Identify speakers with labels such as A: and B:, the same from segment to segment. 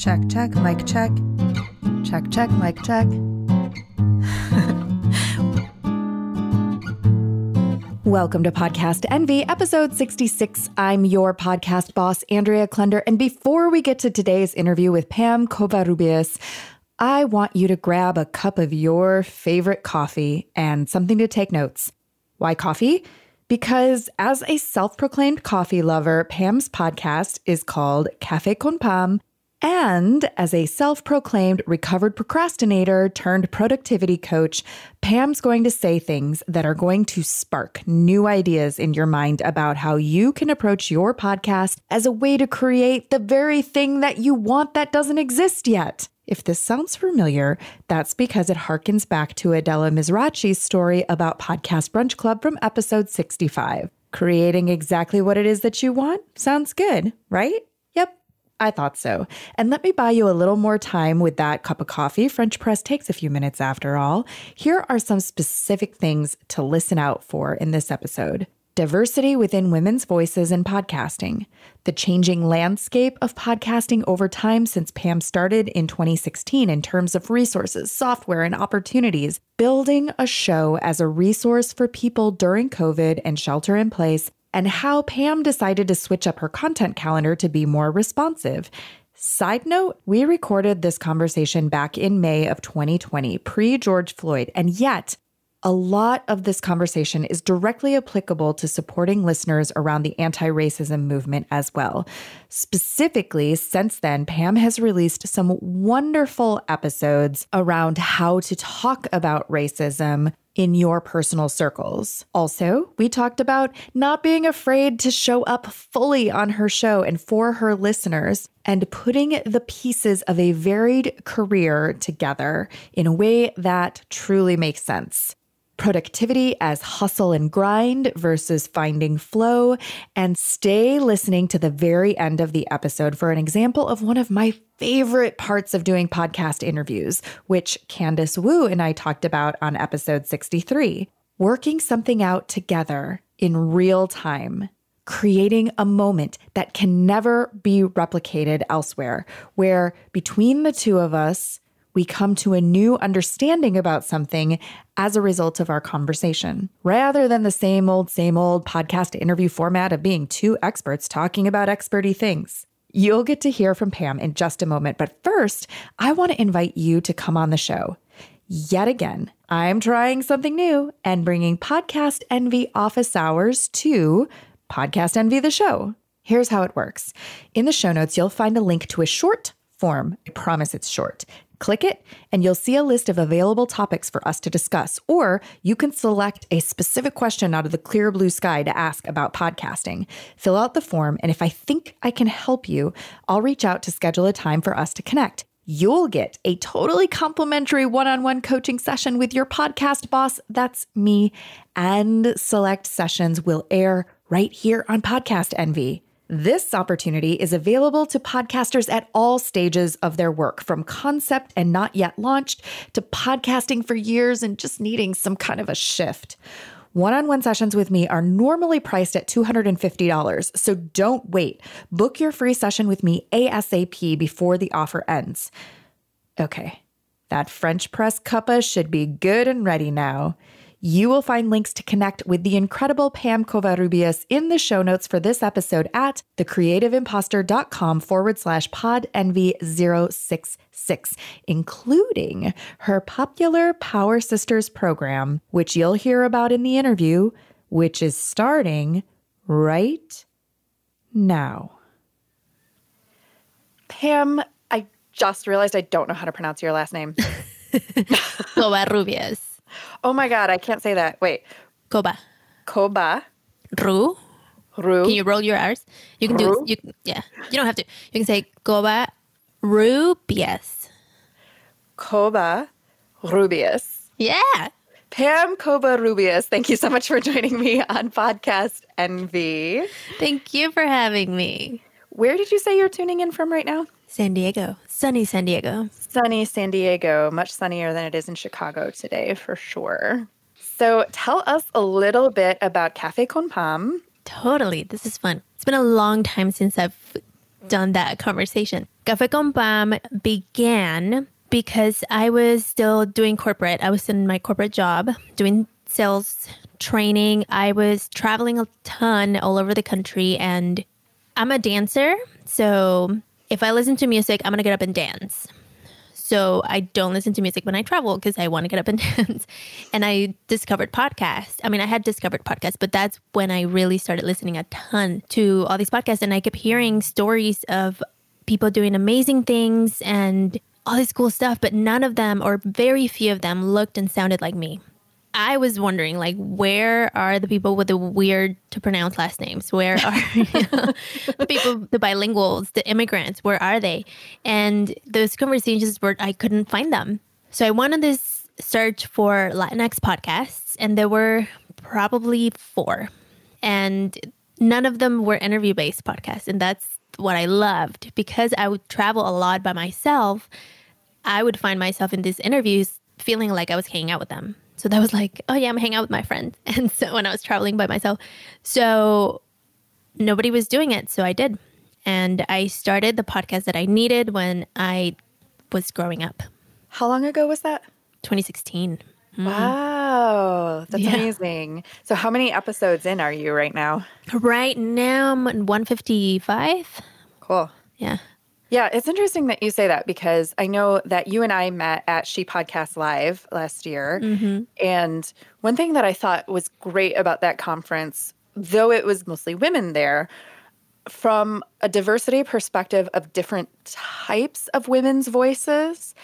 A: Check, check, mic check. Check, check, mic check. Welcome to Podcast Envy, episode 66. I'm your podcast boss, Andrea Klunder. And before we get to today's interview with Pam Covarrubias, I want you to grab a cup of your favorite coffee and something to take notes. Why coffee? Because as a self proclaimed coffee lover, Pam's podcast is called Cafe con Pam. And as a self proclaimed recovered procrastinator turned productivity coach, Pam's going to say things that are going to spark new ideas in your mind about how you can approach your podcast as a way to create the very thing that you want that doesn't exist yet. If this sounds familiar, that's because it harkens back to Adela Mizrachi's story about Podcast Brunch Club from episode 65. Creating exactly what it is that you want sounds good, right? I thought so. And let me buy you a little more time with that cup of coffee. French press takes a few minutes after all. Here are some specific things to listen out for in this episode diversity within women's voices in podcasting, the changing landscape of podcasting over time since Pam started in 2016 in terms of resources, software, and opportunities, building a show as a resource for people during COVID and shelter in place, and how Pam decided to switch up her content calendar to be more responsive. Side note, we recorded this conversation back in May of 2020, pre George Floyd, and yet a lot of this conversation is directly applicable to supporting listeners around the anti racism movement as well. Specifically, since then, Pam has released some wonderful episodes around how to talk about racism in your personal circles. Also, we talked about not being afraid to show up fully on her show and for her listeners and putting the pieces of a varied career together in a way that truly makes sense productivity as hustle and grind versus finding flow, and stay listening to the very end of the episode for an example of one of my favorite parts of doing podcast interviews, which Candice Wu and I talked about on episode 63 working something out together in real time. Creating a moment that can never be replicated elsewhere, where between the two of us, we come to a new understanding about something as a result of our conversation, rather than the same old, same old podcast interview format of being two experts talking about experty things. You'll get to hear from Pam in just a moment, but first, I want to invite you to come on the show. Yet again, I'm trying something new and bringing Podcast Envy office hours to Podcast Envy the show. Here's how it works. In the show notes, you'll find a link to a short form. I promise it's short Click it, and you'll see a list of available topics for us to discuss. Or you can select a specific question out of the clear blue sky to ask about podcasting. Fill out the form, and if I think I can help you, I'll reach out to schedule a time for us to connect. You'll get a totally complimentary one on one coaching session with your podcast boss. That's me. And select sessions will air right here on Podcast Envy. This opportunity is available to podcasters at all stages of their work, from concept and not yet launched to podcasting for years and just needing some kind of a shift. One on one sessions with me are normally priced at $250, so don't wait. Book your free session with me ASAP before the offer ends. Okay, that French press cuppa should be good and ready now. You will find links to connect with the incredible Pam Covarrubias in the show notes for this episode at thecreativeimpostor.com forward slash pod envy 066, including her popular Power Sisters program, which you'll hear about in the interview, which is starting right now. Pam, I just realized I don't know how to pronounce your last name.
B: Covarrubias.
A: Oh my God, I can't say that. Wait.
B: Koba.
A: Koba.
B: Ru.
A: Ru.
B: Can you roll your R's? You can
A: Ru?
B: do you yeah. You don't have to. You can say Koba Rubius.
A: Koba Rubius.
B: Yeah.
A: Pam Koba Rubius, thank you so much for joining me on Podcast Envy.
B: Thank you for having me.
A: Where did you say you're tuning in from right now?
B: San Diego. Sunny San Diego.
A: Sunny San Diego, much sunnier than it is in Chicago today, for sure. So tell us a little bit about Cafe Con Pam.
B: Totally. This is fun. It's been a long time since I've done that conversation. Cafe con Pam began because I was still doing corporate. I was in my corporate job doing sales training. I was traveling a ton all over the country and I'm a dancer. So if I listen to music, I'm going to get up and dance. So I don't listen to music when I travel because I want to get up and dance. And I discovered podcasts. I mean, I had discovered podcasts, but that's when I really started listening a ton to all these podcasts. And I kept hearing stories of people doing amazing things and all this cool stuff, but none of them or very few of them looked and sounded like me. I was wondering, like, where are the people with the weird to pronounce last names? Where are you know, the people, the bilinguals, the immigrants? Where are they? And those conversations were, I couldn't find them. So I went on this search for Latinx podcasts, and there were probably four. And none of them were interview based podcasts. And that's what I loved because I would travel a lot by myself. I would find myself in these interviews feeling like I was hanging out with them. So that was like, oh yeah, I'm hanging out with my friends. And so when I was traveling by myself, so nobody was doing it. So I did. And I started the podcast that I needed when I was growing up.
A: How long ago was that?
B: 2016.
A: Mm. Wow, that's
B: Yeah.
A: amazing. So, how many episodes in are you right now?
B: Right now I'm 155.
A: Cool.
B: Yeah.
A: Yeah, it's interesting that you say that because I know that you and I met at She Podcast Live last year. Mm-hmm. And one thing that I thought was great about that conference, though it was mostly women there, from a diversity perspective of different types of women's voices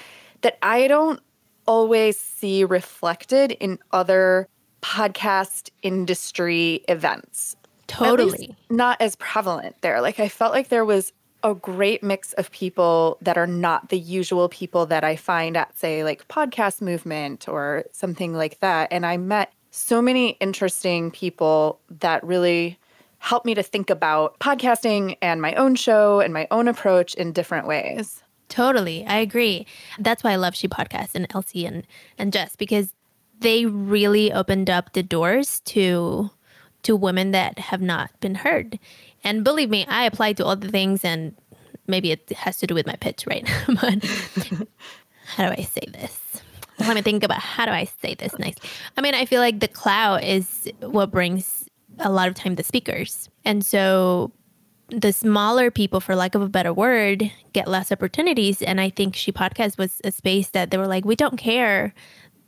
A: that I don't always see reflected in other podcast industry events.
B: Totally.
A: not as prevalent there. Like I felt like there was a great mix of people that are not the usual people that I find at say like podcast movement or something like that. And I met so many interesting people that really helped me to think about podcasting and my own show and my own approach in different ways.
B: Totally. I agree. That's why I love She Podcast and Elsie and, and Jess because they really opened up the doors to to women that have not been heard. And believe me, I applied to all the things and maybe it has to do with my pitch, right? but how do I say this? Let me think about how do I say this nice. I mean, I feel like the cloud is what brings a lot of time the speakers. And so the smaller people, for lack of a better word, get less opportunities. And I think She Podcast was a space that they were like, we don't care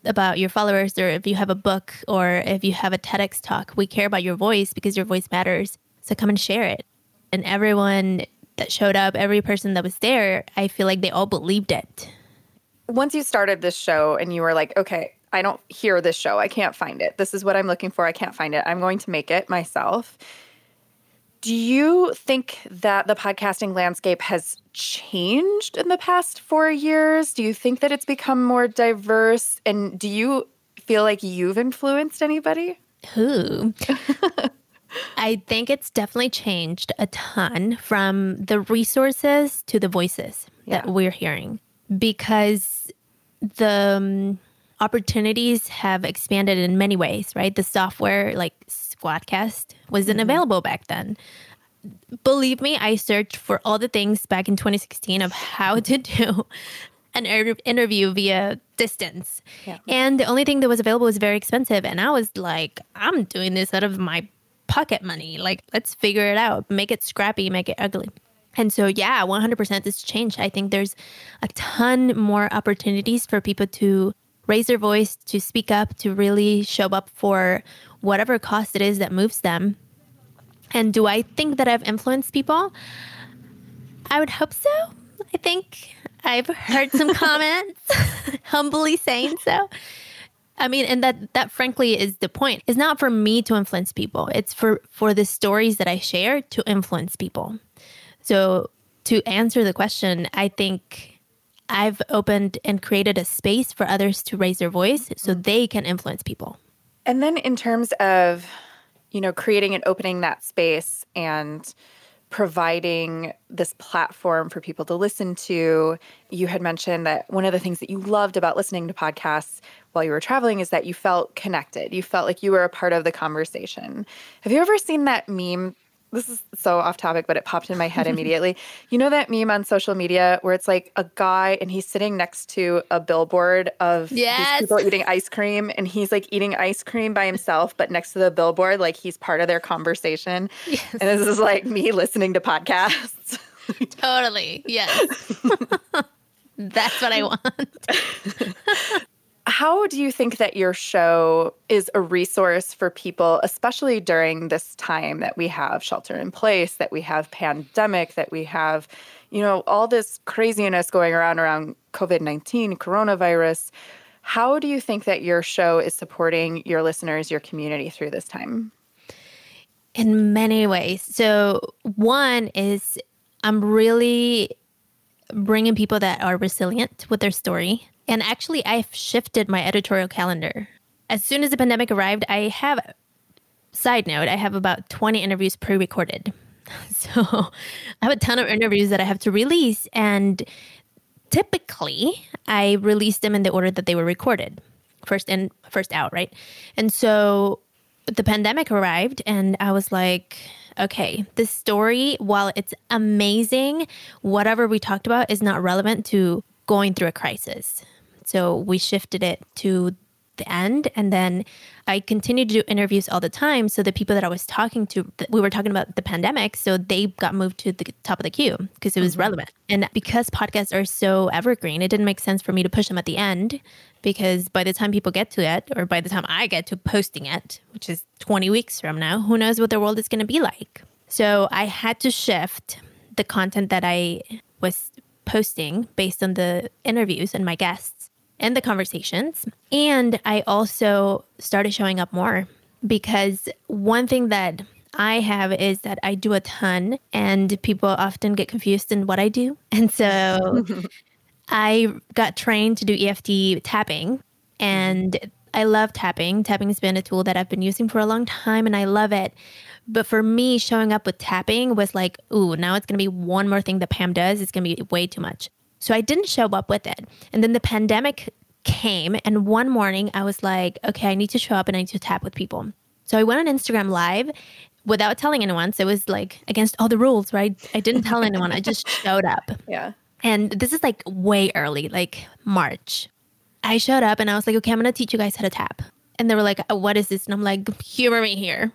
B: about your followers or if you have a book or if you have a TEDx talk. We care about your voice because your voice matters. So come and share it. And everyone that showed up, every person that was there, I feel like they all believed it.
A: once you started this show and you were like, okay, I don't hear this show. I can't find it. This is what I'm looking for. I can't find it. I'm going to make it myself. Do you think that the podcasting landscape has changed in the past four years? Do you think that it's become more diverse? And do you feel like you've influenced anybody?
B: Who? I think it's definitely changed a ton from the resources to the voices that we're hearing because the um, opportunities have expanded in many ways, right? The software like Squadcast wasn't available back then. Believe me, I searched for all the things back in 2016 of how to do an inter- interview via distance.
A: Yeah.
B: And the only thing that was available was very expensive. And I was like, I'm doing this out of my pocket money. Like, let's figure it out, make it scrappy, make it ugly. And so, yeah, 100% it's changed. I think there's a ton more opportunities for people to raise their voice, to speak up, to really show up for whatever cost it is that moves them. And do I think that I've influenced people? I would hope so. I think I've heard some comments humbly saying so. I mean, and that that frankly is the point. It's not for me to influence people. It's for for the stories that I share to influence people. So to answer the question, I think I've opened and created a space for others to raise their voice so mm-hmm. they can influence people.
A: And then in terms of, you know, creating and opening that space and providing this platform for people to listen to, you had mentioned that one of the things that you loved about listening to podcasts while you were traveling is that you felt connected. You felt like you were a part of the conversation. Have you ever seen that meme this is so off topic, but it popped in my head immediately. you know that meme on social media where it's like a guy and he's sitting next to a billboard of
B: yes.
A: people eating ice cream and he's like eating ice cream by himself, but next to the billboard, like he's part of their conversation. Yes. And this is like me listening to podcasts.
B: totally. Yes. That's what I want.
A: How do you think that your show is a resource for people, especially during this time that we have shelter in place, that we have pandemic, that we have, you know, all this craziness going around around COVID 19, coronavirus? How do you think that your show is supporting your listeners, your community through this time?
B: In many ways. So, one is I'm really bringing people that are resilient with their story and actually, I've shifted my editorial calendar. As soon as the pandemic arrived, I have, side note, I have about 20 interviews pre recorded. So I have a ton of interviews that I have to release. And typically, I release them in the order that they were recorded first in, first out, right? And so the pandemic arrived, and I was like, okay, this story, while it's amazing, whatever we talked about is not relevant to going through a crisis. So we shifted it to the end. And then I continued to do interviews all the time. So the people that I was talking to, we were talking about the pandemic. So they got moved to the top of the queue because it was mm-hmm. relevant. And because podcasts are so evergreen, it didn't make sense for me to push them at the end because by the time people get to it, or by the time I get to posting it, which is 20 weeks from now, who knows what the world is going to be like. So I had to shift the content that I was posting based on the interviews and my guests and the conversations. And I also started showing up more because one thing that I have is that I do a ton and people often get confused in what I do. And so I got trained to do EFT tapping and I love tapping. Tapping has been a tool that I've been using for a long time and I love it. But for me, showing up with tapping was like, ooh, now it's going to be one more thing that Pam does. It's going to be way too much. So I didn't show up with it. And then the pandemic came, and one morning I was like, okay, I need to show up and I need to tap with people. So I went on Instagram Live without telling anyone. So it was like against all the rules, right? I didn't tell anyone. I just showed up.
A: Yeah.
B: And this is like way early, like March. I showed up and I was like, okay, I'm going to teach you guys how to tap. And they were like, uh, what is this? And I'm like, humor me here.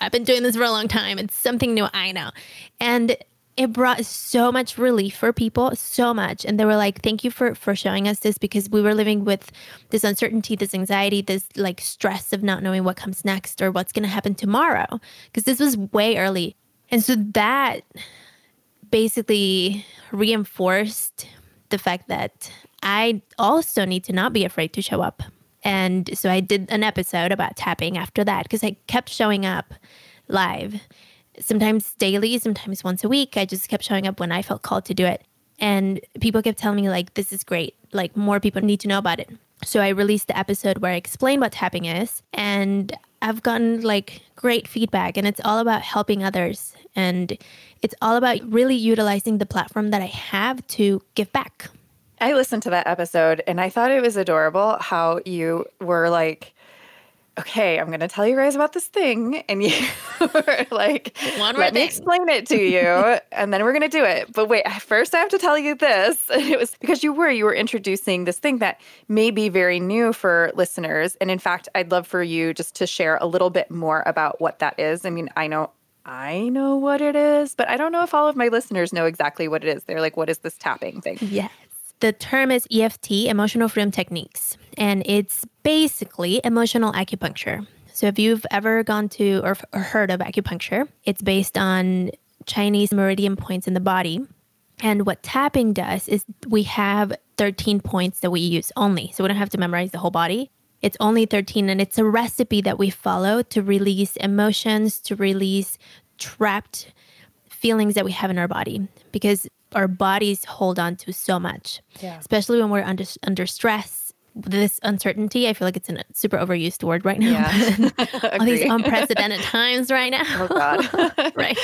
B: I've been doing this for a long time. It's something new. I know. And it brought so much relief for people so much. And they were like thank you for for showing us this because we were living with this uncertainty this anxiety this like stress of not knowing what comes next or what's going to happen tomorrow because this was way early. And so that basically reinforced the fact that i also need to not be afraid to show up. And so i did an episode about tapping after that because i kept showing up live sometimes daily, sometimes once a week. I just kept showing up when I felt called to do it. And people kept telling me, like, this is great. Like, more people need to know about it. So I released the episode where I explain what tapping is. And I've gotten like great feedback. And it's all about helping others. And it's all about really utilizing the platform that I have to give back.
A: I listened to that episode and I thought it was adorable how you were like, okay, I'm going to tell you guys about this thing. And you were like, One let me explain it to you. and then we're going to do it. But wait, first I have to tell you this. And it was because you were, you were introducing this thing that may be very new for listeners. And in fact, I'd love for you just to share a little bit more about what that is. I mean, I know I know what it is, but I don't know if all of my listeners know exactly what it is. They're like, what is this tapping thing?
B: Yes. The term is EFT, Emotional Freedom Techniques, and it's basically emotional acupuncture. So, if you've ever gone to or, or heard of acupuncture, it's based on Chinese meridian points in the body. And what tapping does is we have 13 points that we use only. So, we don't have to memorize the whole body. It's only 13, and it's a recipe that we follow to release emotions, to release trapped feelings that we have in our body. Because our bodies hold on to so much, yeah. especially when we're under under stress. This uncertainty, I feel like it's a super overused word right now. Yeah. all these unprecedented times right now.
A: Oh God!
B: right.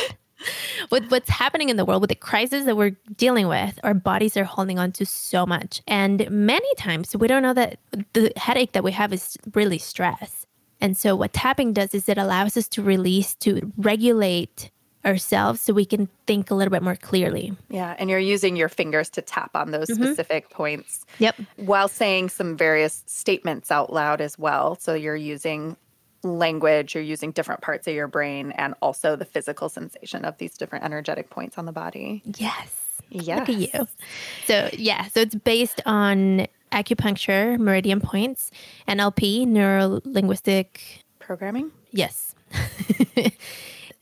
B: With what's happening in the world, with the crisis that we're dealing with, our bodies are holding on to so much, and many times we don't know that the headache that we have is really stress. And so, what tapping does is it allows us to release, to regulate ourselves so we can think a little bit more clearly.
A: Yeah. And you're using your fingers to tap on those mm-hmm. specific points.
B: Yep.
A: While saying some various statements out loud as well. So you're using language, you're using different parts of your brain and also the physical sensation of these different energetic points on the body.
B: Yes.
A: Yes.
B: Look at you. So, yeah. So it's based on acupuncture, meridian points, NLP, neuro linguistic
A: programming.
B: Yes.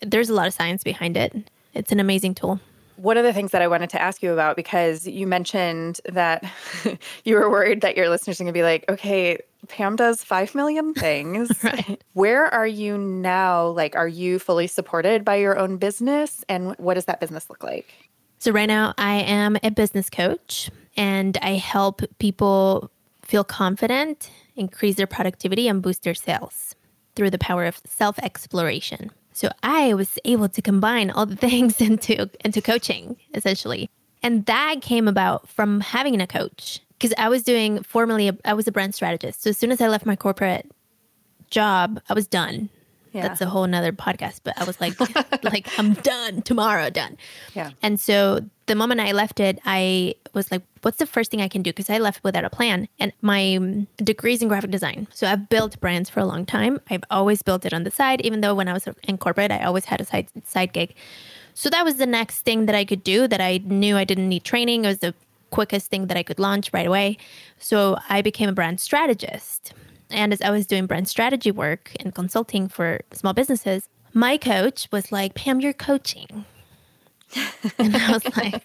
B: There's a lot of science behind it. It's an amazing tool.
A: One of the things that I wanted to ask you about, because you mentioned that you were worried that your listeners are going to be like, okay, Pam does 5 million things.
B: right.
A: Where are you now? Like, are you fully supported by your own business? And what does that business look like?
B: So, right now, I am a business coach and I help people feel confident, increase their productivity, and boost their sales through the power of self exploration. So I was able to combine all the things into into coaching essentially. And that came about from having a coach because I was doing formerly I was a brand strategist. So as soon as I left my corporate job, I was done. Yeah. That's a whole nother podcast, but I was like like I'm done tomorrow, done.
A: Yeah.
B: And so the moment I left it, I was like, what's the first thing I can do? Because I left without a plan. And my um, degrees in graphic design. So I've built brands for a long time. I've always built it on the side, even though when I was in corporate, I always had a side side gig. So that was the next thing that I could do that I knew I didn't need training. It was the quickest thing that I could launch right away. So I became a brand strategist. And as I was doing brand strategy work and consulting for small businesses, my coach was like, Pam, you're coaching. and I was like,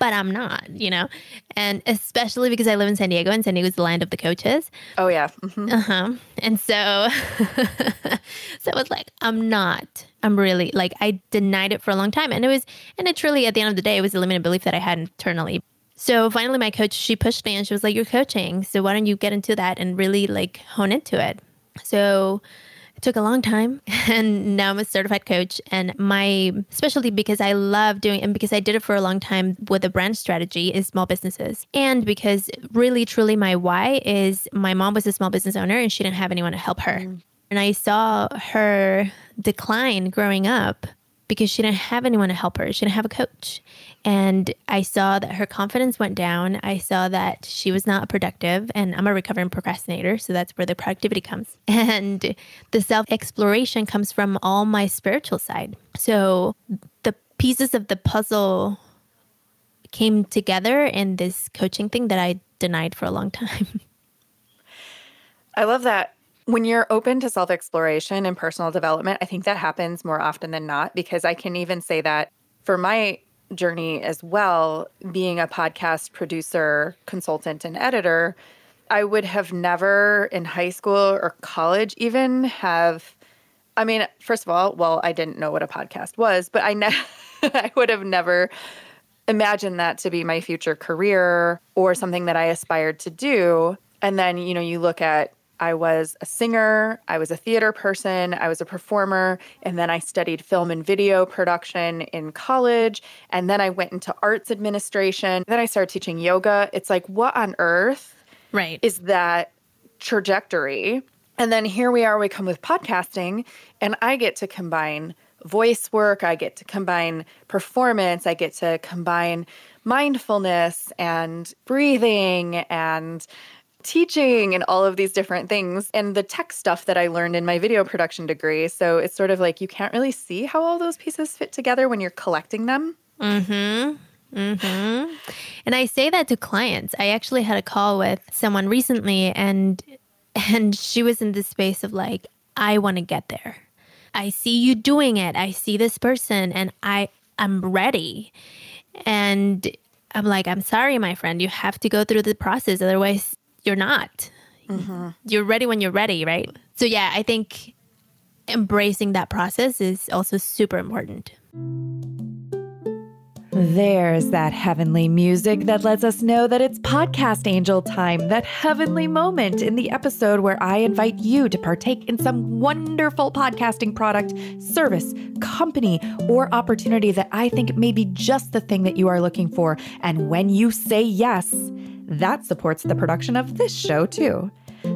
B: but I'm not, you know? And especially because I live in San Diego and San Diego is the land of the coaches.
A: Oh, yeah. Mm-hmm.
B: Uh huh. And so, so it was like, I'm not. I'm really like, I denied it for a long time. And it was, and it truly, at the end of the day, it was a limited belief that I had internally. So finally, my coach, she pushed me and she was like, You're coaching. So why don't you get into that and really like hone into it? So took a long time and now I'm a certified coach and my specialty because I love doing and because I did it for a long time with a brand strategy is small businesses. And because really truly my why is my mom was a small business owner and she didn't have anyone to help her. Mm. And I saw her decline growing up because she didn't have anyone to help her. She didn't have a coach. And I saw that her confidence went down. I saw that she was not productive. And I'm a recovering procrastinator. So that's where the productivity comes. And the self exploration comes from all my spiritual side. So the pieces of the puzzle came together in this coaching thing that I denied for a long time.
A: I love that. When you're open to self exploration and personal development, I think that happens more often than not because I can even say that for my journey as well, being a podcast producer, consultant, and editor, I would have never in high school or college even have. I mean, first of all, well, I didn't know what a podcast was, but I, ne- I would have never imagined that to be my future career or something that I aspired to do. And then, you know, you look at I was a singer, I was a theater person, I was a performer, and then I studied film and video production in college. And then I went into arts administration. Then I started teaching yoga. It's like, what on earth
B: right.
A: is that trajectory? And then here we are, we come with podcasting, and I get to combine voice work, I get to combine performance, I get to combine mindfulness and breathing and teaching and all of these different things and the tech stuff that I learned in my video production degree. So it's sort of like you can't really see how all those pieces fit together when you're collecting them.
B: Mhm. Mhm. And I say that to clients. I actually had a call with someone recently and and she was in this space of like I want to get there. I see you doing it. I see this person and I I'm ready. And I'm like, I'm sorry, my friend. You have to go through the process. Otherwise, you're not. Mm-hmm. You're ready when you're ready, right? So, yeah, I think embracing that process is also super important.
A: There's that heavenly music that lets us know that it's podcast angel time, that heavenly moment in the episode where I invite you to partake in some wonderful podcasting product, service, company, or opportunity that I think may be just the thing that you are looking for. And when you say yes, that supports the production of this show, too.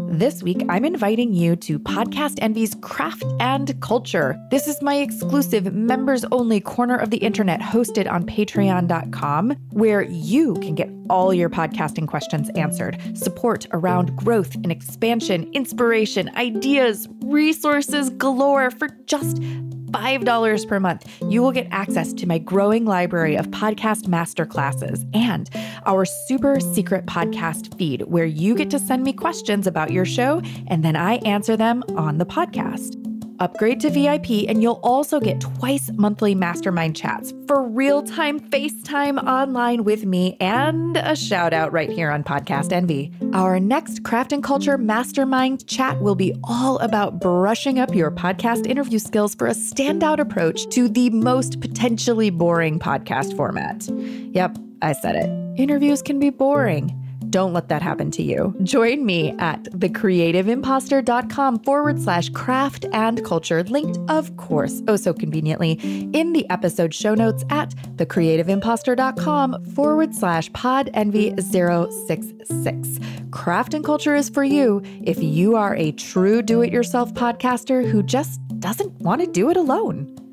A: This week, I'm inviting you to Podcast Envy's Craft and Culture. This is my exclusive members only corner of the internet hosted on patreon.com, where you can get all your podcasting questions answered, support around growth and expansion, inspiration, ideas, resources galore for just $5 per month, you will get access to my growing library of podcast masterclasses and our super secret podcast feed where you get to send me questions about your show and then I answer them on the podcast. Upgrade to VIP, and you'll also get twice monthly mastermind chats for real time FaceTime online with me and a shout out right here on Podcast Envy. Our next Craft and Culture Mastermind chat will be all about brushing up your podcast interview skills for a standout approach to the most potentially boring podcast format. Yep, I said it. Interviews can be boring. Don't let that happen to you. Join me at thecreativeimpostor.com forward slash craft and culture, linked, of course, oh so conveniently, in the episode show notes at thecreativeimpostor.com forward slash pod envy 066. Craft and culture is for you if you are a true do it yourself podcaster who just doesn't want to do it alone.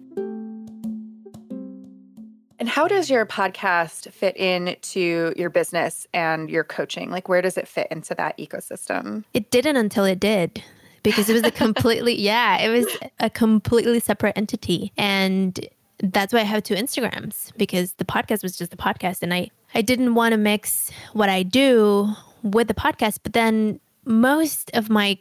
A: And how does your podcast fit into your business and your coaching? Like, where does it fit into that ecosystem?
B: It didn't until it did because it was a completely, yeah, it was a completely separate entity. And that's why I have two Instagrams because the podcast was just a podcast. And I, I didn't want to mix what I do with the podcast. But then most of my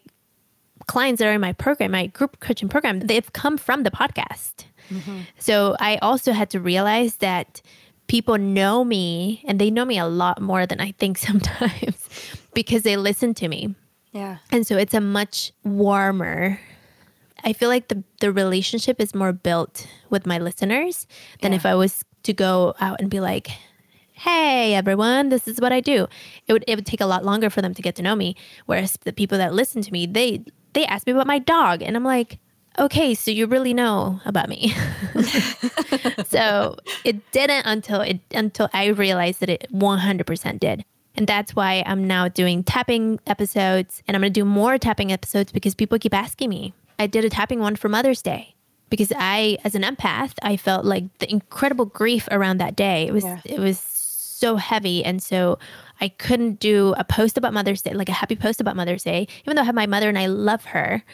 B: clients that are in my program, my group coaching program, they've come from the podcast. Mm-hmm. So I also had to realize that people know me and they know me a lot more than I think sometimes because they listen to me.
A: Yeah.
B: And so it's a much warmer I feel like the the relationship is more built with my listeners than yeah. if I was to go out and be like, "Hey everyone, this is what I do." It would it would take a lot longer for them to get to know me. Whereas the people that listen to me, they they ask me about my dog, and I'm like, okay, so you really know about me. so it didn't until it until I realized that it 100% did. And that's why I'm now doing tapping episodes and I'm going to do more tapping episodes because people keep asking me. I did a tapping one for Mother's Day because I as an empath, I felt like the incredible grief around that day. It was yeah. it was so heavy and so I couldn't do a post about Mother's Day, like a happy post about Mother's Day, even though I have my mother and I love her.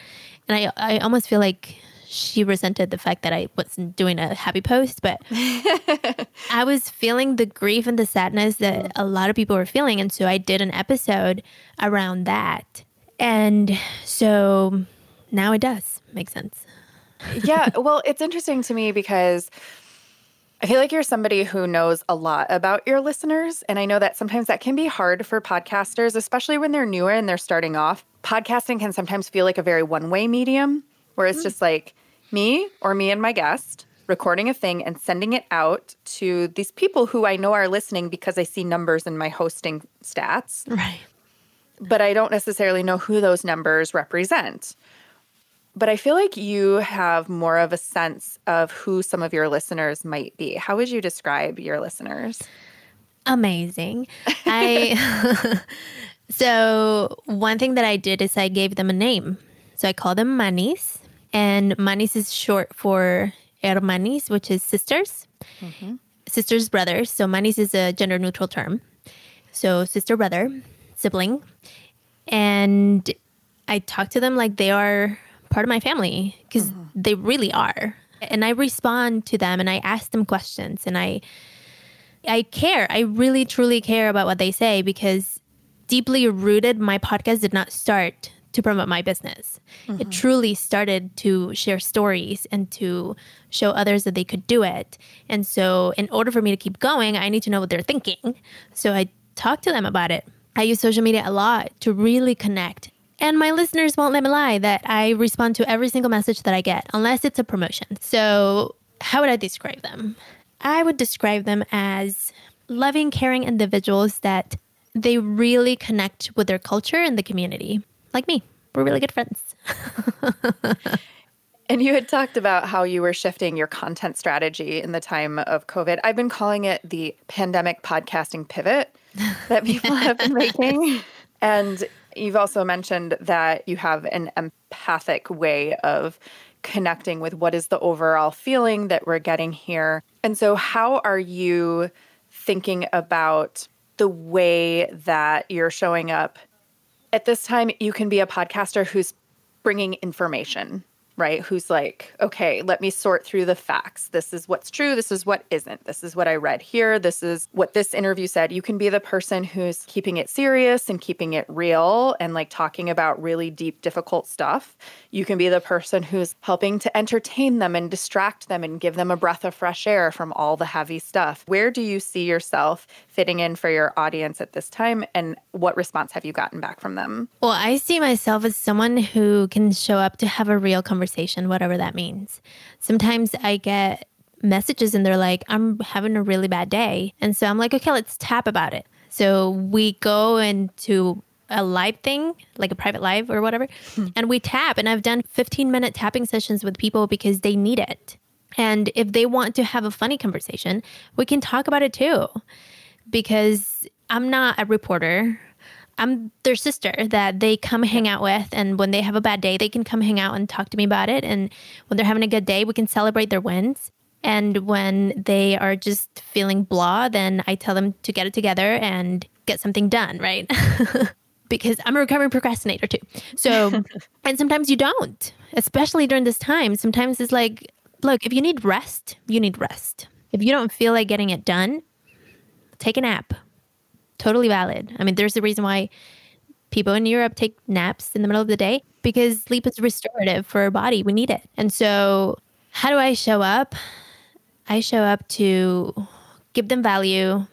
B: And I, I almost feel like she resented the fact that I wasn't doing a happy post, but I was feeling the grief and the sadness that a lot of people were feeling. And so I did an episode around that. And so now it does make sense.
A: yeah. Well, it's interesting to me because I feel like you're somebody who knows a lot about your listeners. And I know that sometimes that can be hard for podcasters, especially when they're newer and they're starting off. Podcasting can sometimes feel like a very one way medium where it's mm. just like me or me and my guest recording a thing and sending it out to these people who I know are listening because I see numbers in my hosting stats.
B: Right.
A: But I don't necessarily know who those numbers represent but I feel like you have more of a sense of who some of your listeners might be. How would you describe your listeners?
B: Amazing. I so one thing that I did is I gave them a name. So I call them manis, and manis is short for hermanis, which is sisters, mm-hmm. sisters brothers. So manis is a gender neutral term. So sister brother, sibling, and I talk to them like they are part of my family because mm-hmm. they really are. And I respond to them and I ask them questions and I I care. I really truly care about what they say because deeply rooted my podcast did not start to promote my business. Mm-hmm. It truly started to share stories and to show others that they could do it. And so, in order for me to keep going, I need to know what they're thinking. So, I talk to them about it. I use social media a lot to really connect and my listeners won't let me lie that I respond to every single message that I get, unless it's a promotion. So, how would I describe them? I would describe them as loving, caring individuals that they really connect with their culture and the community. Like me, we're really good friends.
A: and you had talked about how you were shifting your content strategy in the time of COVID. I've been calling it the pandemic podcasting pivot that people have been making. And You've also mentioned that you have an empathic way of connecting with what is the overall feeling that we're getting here. And so, how are you thinking about the way that you're showing up? At this time, you can be a podcaster who's bringing information right? Who's like, okay, let me sort through the facts. This is what's true. This is what isn't. This is what I read here. This is what this interview said. You can be the person who's keeping it serious and keeping it real and like talking about really deep, difficult stuff. You can be the person who's helping to entertain them and distract them and give them a breath of fresh air from all the heavy stuff. Where do you see yourself fitting in for your audience at this time? And what response have you gotten back from them?
B: Well, I see myself as someone who can show up to have a real conversation conversation, whatever that means. Sometimes I get messages and they're like, I'm having a really bad day. And so I'm like, okay, let's tap about it. So we go into a live thing, like a private live or whatever, hmm. and we tap. And I've done 15 minute tapping sessions with people because they need it. And if they want to have a funny conversation, we can talk about it too. Because I'm not a reporter. I'm their sister that they come hang out with. And when they have a bad day, they can come hang out and talk to me about it. And when they're having a good day, we can celebrate their wins. And when they are just feeling blah, then I tell them to get it together and get something done, right? because I'm a recovering procrastinator too. So, and sometimes you don't, especially during this time. Sometimes it's like, look, if you need rest, you need rest. If you don't feel like getting it done, take a nap totally valid. I mean, there's a reason why people in Europe take naps in the middle of the day because sleep is restorative for our body. We need it. And so, how do I show up? I show up to give them value,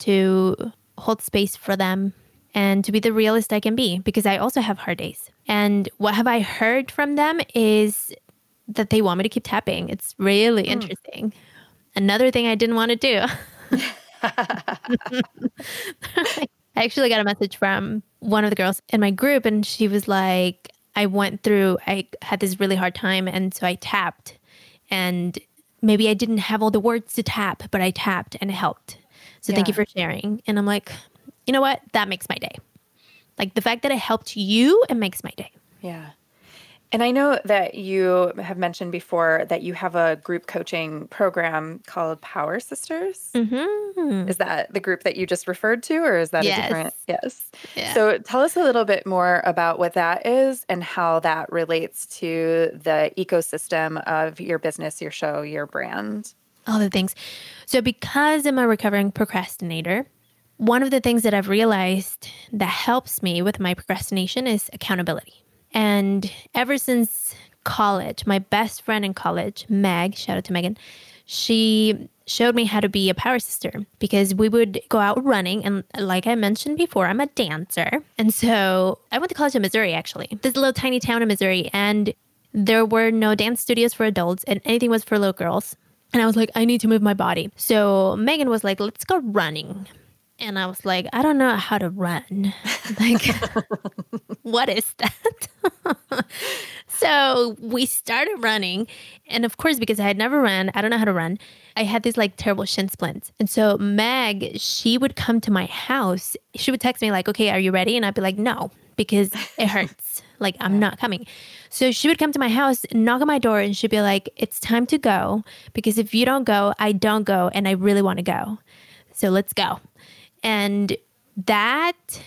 B: to hold space for them, and to be the realist I can be because I also have hard days. And what have I heard from them is that they want me to keep tapping. It's really mm. interesting. Another thing I didn't want to do. I actually got a message from one of the girls in my group, and she was like, I went through, I had this really hard time, and so I tapped. And maybe I didn't have all the words to tap, but I tapped and it helped. So yeah. thank you for sharing. And I'm like, you know what? That makes my day. Like the fact that it helped you, it makes my day.
A: Yeah. And I know that you have mentioned before that you have a group coaching program called Power Sisters. Mm-hmm. Is that the group that you just referred to, or is that yes. a different? Yes. Yeah. So tell us a little bit more about what that is and how that relates to the ecosystem of your business, your show, your brand.
B: All the things. So, because I'm a recovering procrastinator, one of the things that I've realized that helps me with my procrastination is accountability. And ever since college, my best friend in college, Meg, shout out to Megan, she showed me how to be a power sister because we would go out running. And like I mentioned before, I'm a dancer. And so I went to college in Missouri, actually, this little tiny town in Missouri. And there were no dance studios for adults, and anything was for little girls. And I was like, I need to move my body. So Megan was like, let's go running. And I was like, I don't know how to run. like, what is that? so we started running. And of course, because I had never run, I don't know how to run. I had these like terrible shin splints. And so Meg, she would come to my house. She would text me, like, okay, are you ready? And I'd be like, no, because it hurts. like, I'm not coming. So she would come to my house, knock on my door, and she'd be like, it's time to go. Because if you don't go, I don't go. And I really want to go. So let's go. And that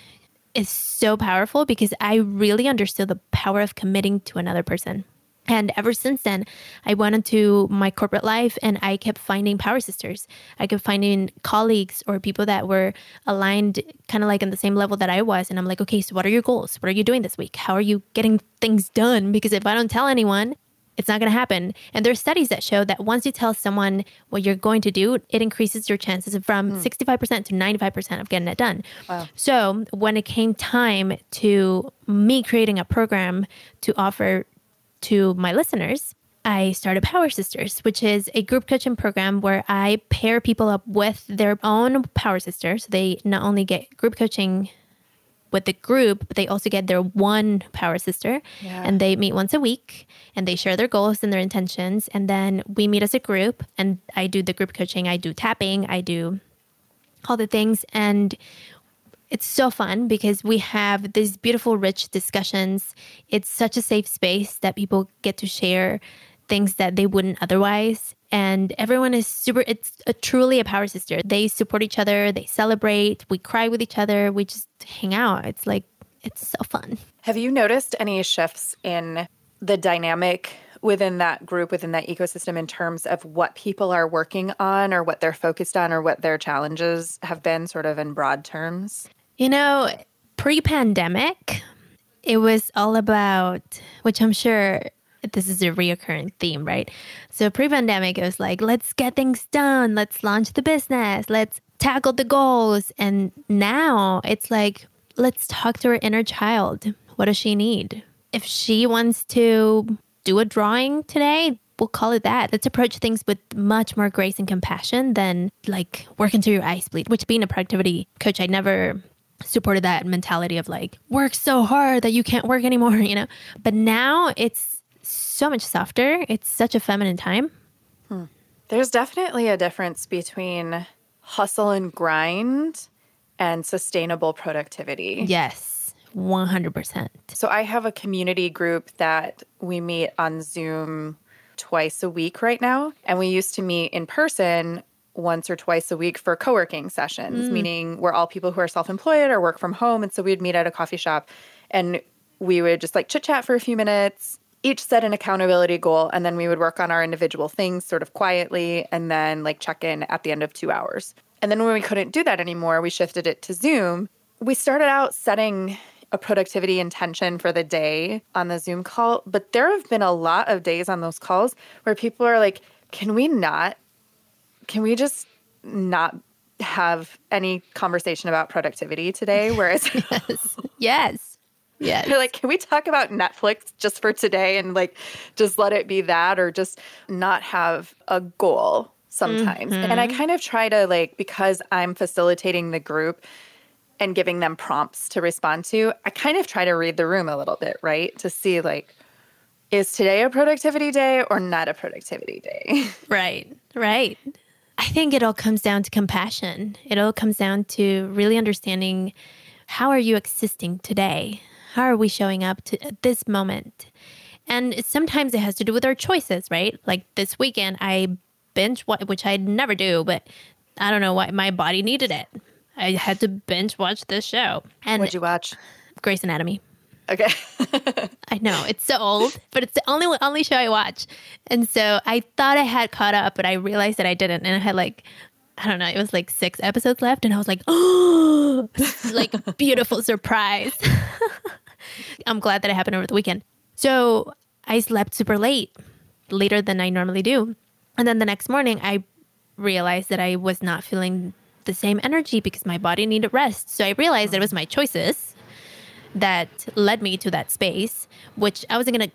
B: is so powerful because I really understood the power of committing to another person. And ever since then, I went into my corporate life and I kept finding power sisters. I kept finding colleagues or people that were aligned kind of like on the same level that I was. And I'm like, okay, so what are your goals? What are you doing this week? How are you getting things done? Because if I don't tell anyone, it's not going to happen. And there's studies that show that once you tell someone what you're going to do, it increases your chances from mm. 65% to 95% of getting it done. Wow. So when it came time to me creating a program to offer to my listeners, I started Power Sisters, which is a group coaching program where I pair people up with their own Power sister. So they not only get group coaching with the group, but they also get their one power sister yeah. and they meet once a week and they share their goals and their intentions. And then we meet as a group and I do the group coaching, I do tapping, I do all the things. And it's so fun because we have these beautiful, rich discussions. It's such a safe space that people get to share things that they wouldn't otherwise. And everyone is super, it's a, truly a power sister. They support each other, they celebrate, we cry with each other, we just hang out. It's like, it's so fun.
A: Have you noticed any shifts in the dynamic within that group, within that ecosystem, in terms of what people are working on or what they're focused on or what their challenges have been, sort of in broad terms?
B: You know, pre pandemic, it was all about, which I'm sure this is a reoccurring theme, right? So pre pandemic, it was like, let's get things done, let's launch the business, let's tackle the goals. And now it's like, let's talk to her inner child. What does she need? If she wants to do a drawing today, we'll call it that. Let's approach things with much more grace and compassion than like work until your eyes bleed, which being a productivity coach, I never supported that mentality of like work so hard that you can't work anymore, you know? But now it's so much softer. It's such a feminine time.
A: Hmm. There's definitely a difference between hustle and grind and sustainable productivity.
B: Yes, 100%.
A: So I have a community group that we meet on Zoom twice a week right now. And we used to meet in person once or twice a week for co working sessions, mm. meaning we're all people who are self employed or work from home. And so we'd meet at a coffee shop and we would just like chit chat for a few minutes, each set an accountability goal, and then we would work on our individual things sort of quietly and then like check in at the end of two hours. And then when we couldn't do that anymore, we shifted it to Zoom. We started out setting a productivity intention for the day on the Zoom call, but there have been a lot of days on those calls where people are like, can we not can we just not have any conversation about productivity today? Whereas,
B: yes, yes,
A: You're like, can we talk about Netflix just for today and like just let it be that, or just not have a goal sometimes? Mm-hmm. And I kind of try to like because I'm facilitating the group and giving them prompts to respond to. I kind of try to read the room a little bit, right, to see like is today a productivity day or not a productivity day?
B: Right, right. I think it all comes down to compassion. It all comes down to really understanding how are you existing today? How are we showing up to this moment? And sometimes it has to do with our choices, right? Like this weekend, I binge which I never do, but I don't know why my body needed it. I had to binge watch this show.
A: And what'd you watch?
B: Grey's Anatomy.
A: Okay.
B: I know it's so old, but it's the only only show I watch, and so I thought I had caught up, but I realized that I didn't, and I had like I don't know, it was like six episodes left, and I was like, oh, like beautiful surprise. I'm glad that it happened over the weekend. So I slept super late, later than I normally do, and then the next morning I realized that I was not feeling the same energy because my body needed rest. So I realized that it was my choices that led me to that space, which I wasn't gonna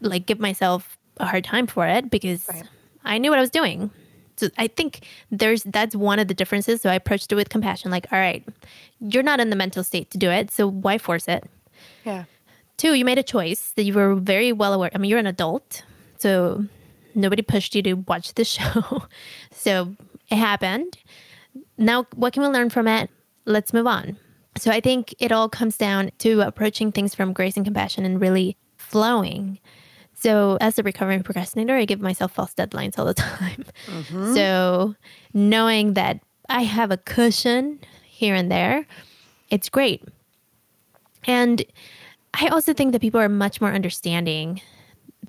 B: like give myself a hard time for it because right. I knew what I was doing. So I think there's that's one of the differences. So I approached it with compassion, like, all right, you're not in the mental state to do it, so why force it?
A: Yeah.
B: Two, you made a choice that you were very well aware. I mean, you're an adult, so nobody pushed you to watch the show. so it happened. Now, what can we learn from it? Let's move on. So I think it all comes down to approaching things from grace and compassion and really flowing. So, as a recovering procrastinator, I give myself false deadlines all the time. Mm-hmm. So, knowing that I have a cushion here and there, it's great. And I also think that people are much more understanding.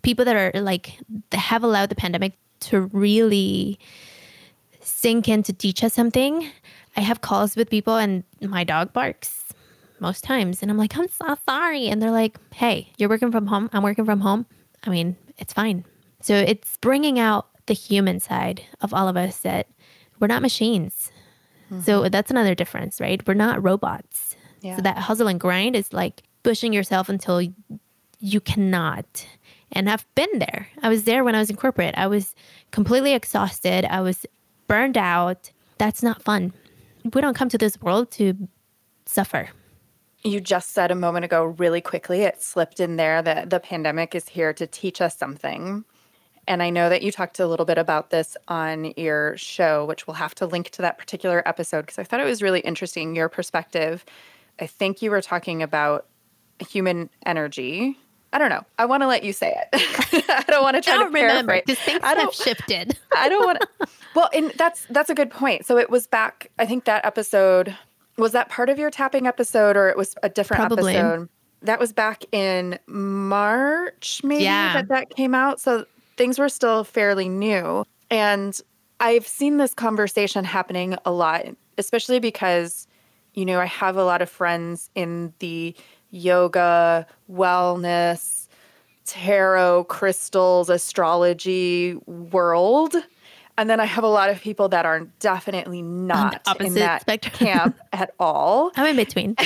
B: People that are like, have allowed the pandemic to really sink in to teach us something I have calls with people and my dog barks most times. And I'm like, I'm so sorry. And they're like, hey, you're working from home. I'm working from home. I mean, it's fine. So it's bringing out the human side of all of us that we're not machines. Mm-hmm. So that's another difference, right? We're not robots. Yeah. So that hustle and grind is like pushing yourself until you cannot. And I've been there. I was there when I was in corporate. I was completely exhausted. I was burned out. That's not fun we don't come to this world to suffer.
A: You just said a moment ago, really quickly, it slipped in there that the pandemic is here to teach us something. And I know that you talked a little bit about this on your show, which we'll have to link to that particular episode because I thought it was really interesting, your perspective. I think you were talking about human energy. I don't know. I want to let you say it. I don't want to try
B: don't
A: to
B: remember
A: paraphrase.
B: because things
A: I don't,
B: have shifted.
A: I don't want to. Well, and that's that's a good point. So it was back. I think that episode was that part of your tapping episode, or it was a different
B: Probably.
A: episode. That was back in March, maybe
B: Yeah.
A: that that came out. So things were still fairly new, and I've seen this conversation happening a lot, especially because you know I have a lot of friends in the yoga, wellness, tarot, crystals, astrology world. And then I have a lot of people that are definitely not in that
B: spectrum.
A: camp at all.
B: I'm in between.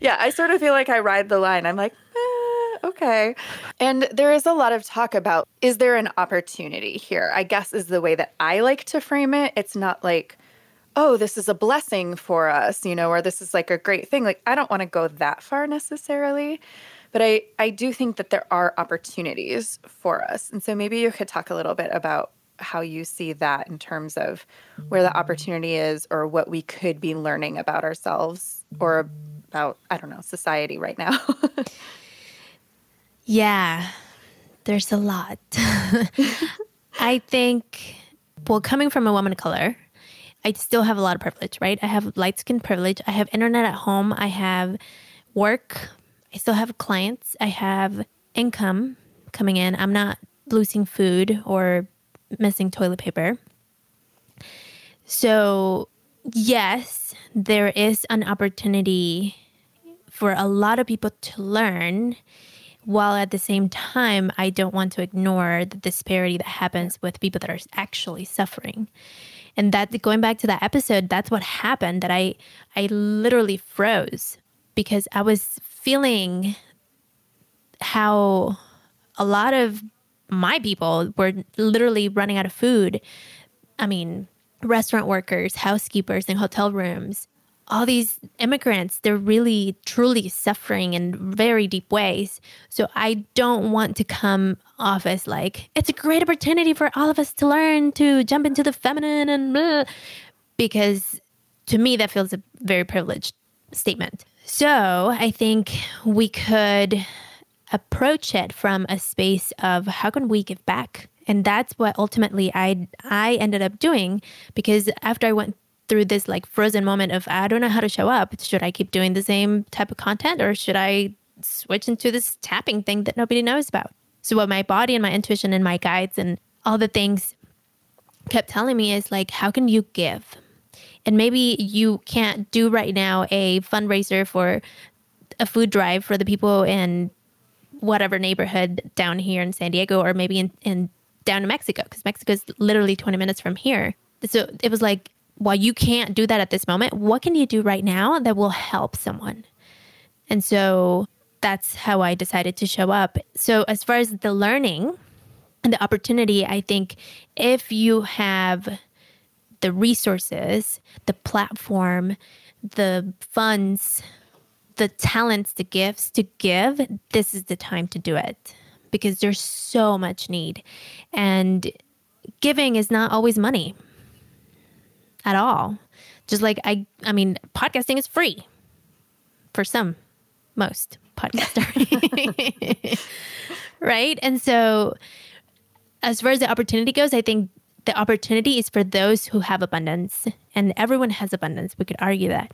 A: Yeah, I sort of feel like I ride the line. I'm like, eh, okay. And there is a lot of talk about is there an opportunity here? I guess is the way that I like to frame it. It's not like, oh, this is a blessing for us, you know, or this is like a great thing. Like, I don't want to go that far necessarily. But I, I do think that there are opportunities for us. And so maybe you could talk a little bit about how you see that in terms of where the mm-hmm. opportunity is or what we could be learning about ourselves or about, I don't know, society right now.
B: Yeah, there's a lot. I think, well, coming from a woman of color, I still have a lot of privilege, right? I have light skin privilege. I have internet at home. I have work. I still have clients. I have income coming in. I'm not losing food or missing toilet paper. So, yes, there is an opportunity for a lot of people to learn while at the same time i don't want to ignore the disparity that happens with people that are actually suffering and that going back to that episode that's what happened that i i literally froze because i was feeling how a lot of my people were literally running out of food. I mean restaurant workers housekeepers in hotel rooms all these immigrants, they're really truly suffering in very deep ways. So I don't want to come off as like, it's a great opportunity for all of us to learn to jump into the feminine and blah, because to me, that feels a very privileged statement. So I think we could approach it from a space of how can we give back? And that's what ultimately I I ended up doing because after I went through this like frozen moment of I don't know how to show up. Should I keep doing the same type of content or should I switch into this tapping thing that nobody knows about? So what my body and my intuition and my guides and all the things kept telling me is like how can you give? And maybe you can't do right now a fundraiser for a food drive for the people in whatever neighborhood down here in San Diego or maybe in, in down in Mexico because Mexico is literally 20 minutes from here. So it was like while you can't do that at this moment, what can you do right now that will help someone? And so that's how I decided to show up. So, as far as the learning and the opportunity, I think if you have the resources, the platform, the funds, the talents, the gifts to give, this is the time to do it because there's so much need. And giving is not always money at all. Just like I I mean, podcasting is free for some, most podcasters. right? And so as far as the opportunity goes, I think the opportunity is for those who have abundance and everyone has abundance. We could argue that.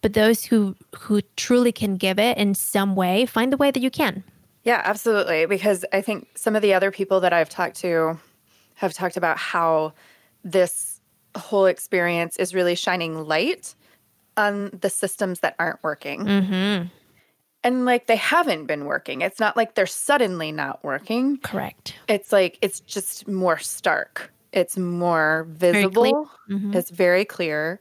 B: But those who who truly can give it in some way, find the way that you can.
A: Yeah, absolutely. Because I think some of the other people that I've talked to have talked about how this whole experience is really shining light on the systems that aren't working.
B: Mm-hmm.
A: And like they haven't been working. It's not like they're suddenly not working.
B: Correct.
A: It's like it's just more stark. It's more visible.
B: Mhm.
A: It's very clear.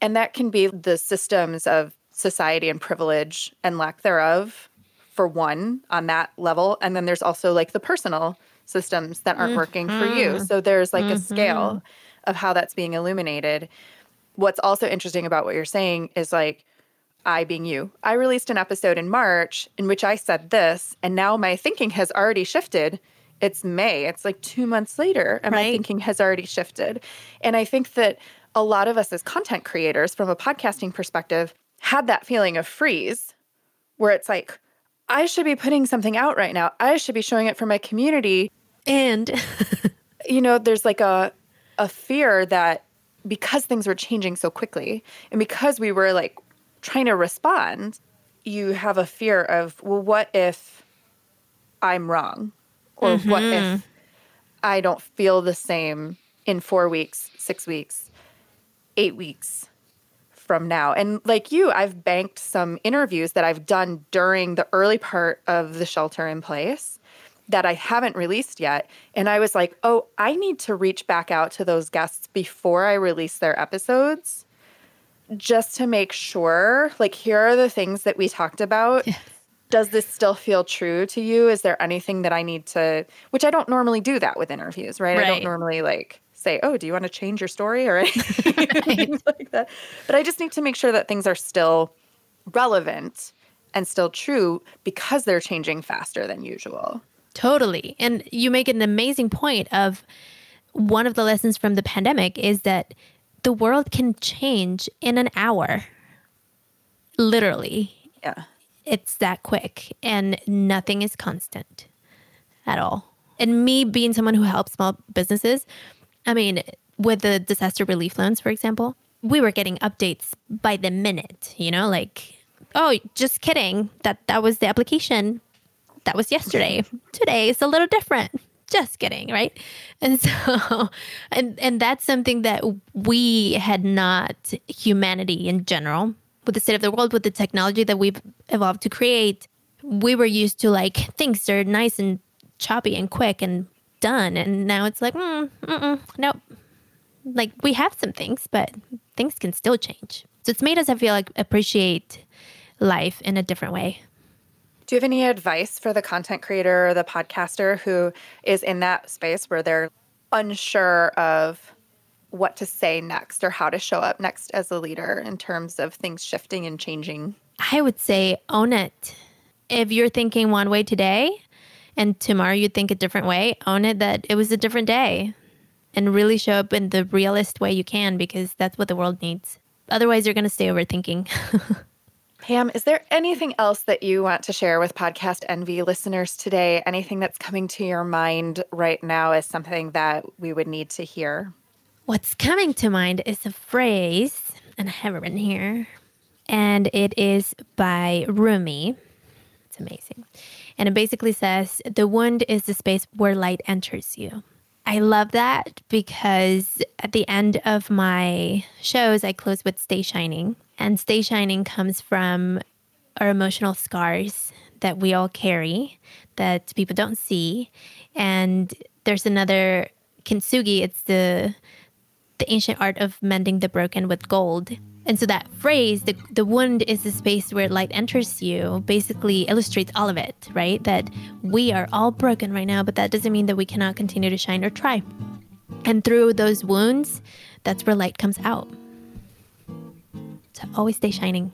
A: And that can be the systems of society and privilege and lack thereof, for one, on that level. And then there's also like the personal systems that aren't working for you. So there's like a scale of how that's being illuminated. What's also interesting about what you're saying is like, I being you, I released an episode in March in which I said this, and now my thinking has already shifted it's May. It's like two months later, and my thinking has already shifted. And I think that a lot of us as content creators, from a podcasting perspective, had that feeling of freeze where it's like, I should be putting something out right now. I should be showing it for my community.
B: And
A: You know, there's like a a fear that because things were changing so quickly and because we were like trying to respond, you have a fear of, well, what if I'm wrong? Or what mm-hmm. if I don't feel the same in four weeks, six weeks, eight weeks from now? And like you, I've banked some interviews that I've done during the early part of the shelter in place that I haven't released yet. And I was like, oh, I need to reach back out to those guests before I release their episodes just to make sure like here are the things that we talked about. Does this still feel true to you? Is there anything that i need to which i don't normally do that with interviews right, i don't normally like say oh do you want to change your story or anything like that? But i just need to make sure that things are still relevant and still true because they're changing faster than usual
B: Totally. And you make an amazing point of one of the lessons from the pandemic is that the world can change in an hour. Literally.
A: yeah
B: It's that quick and nothing is constant at all. And me being someone who helps small businesses, I mean, with the disaster relief loans, for example, we were getting updates by the minute, you know, like, oh, just kidding. That that was the application that was yesterday. Today is a little different. Just kidding, right? And so, and and that's something that we had not humanity in general with the state of the world, with the technology that we've evolved to create. We were used to like things are nice and choppy and quick and done, and now it's like, mm, mm-mm, nope. Like we have some things, but things can still change. So it's made us, I feel like, appreciate life in a different way.
A: Do you have any advice for the content creator or the podcaster who is in that space where they're unsure of what to say next or how to show up next as a leader in terms of things shifting and changing?
B: I would say own it. If you're thinking one way today and tomorrow you think a different way, own it that it was a different day and really show up in the realest way you can because that's what the world needs. Otherwise, you're going to stay overthinking.
A: Pam, is there anything else that you want to share with Podcast Envy listeners today? Anything that's coming to your mind right now as something that we would need to hear?
B: What's coming to mind is a phrase, and I have it written here, and it is by Rumi. It's amazing. And it basically says, The wound is the space where light enters you. I love that because at the end of my shows, I close with Stay Shining. And Stay Shining comes from our emotional scars that we all carry that people don't see. And there's another kintsugi, it's the the ancient art of mending the broken with gold. And so that phrase, the, the wound is the space where light enters you, basically illustrates all of it, right? That we are all broken right now, but that doesn't mean that we cannot continue to shine or try. And through those wounds, that's where light comes out. Always stay shining.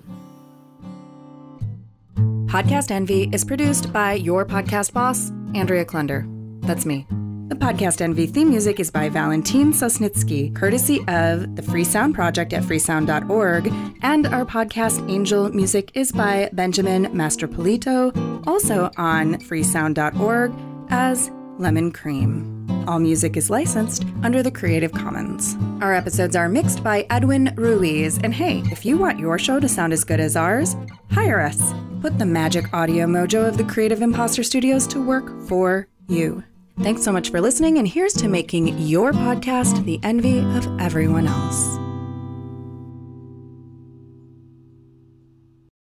C: Podcast Envy is produced by your podcast boss, Andrea Klunder. That's me. The Podcast Envy theme music is by Valentin Sosnitsky, courtesy of the Free Sound Project at freesound.org, and our podcast Angel music is by Benjamin Mastropolito, also on freesound.org as Lemon Cream. All music is licensed under the Creative Commons. Our episodes are mixed by Edwin Ruiz, and hey, if you want your show to sound as good as ours, hire us. Put the magic audio mojo of the Creative Impostor Studios to work for you. Thanks so much for listening, and here's to making your podcast the envy of everyone else.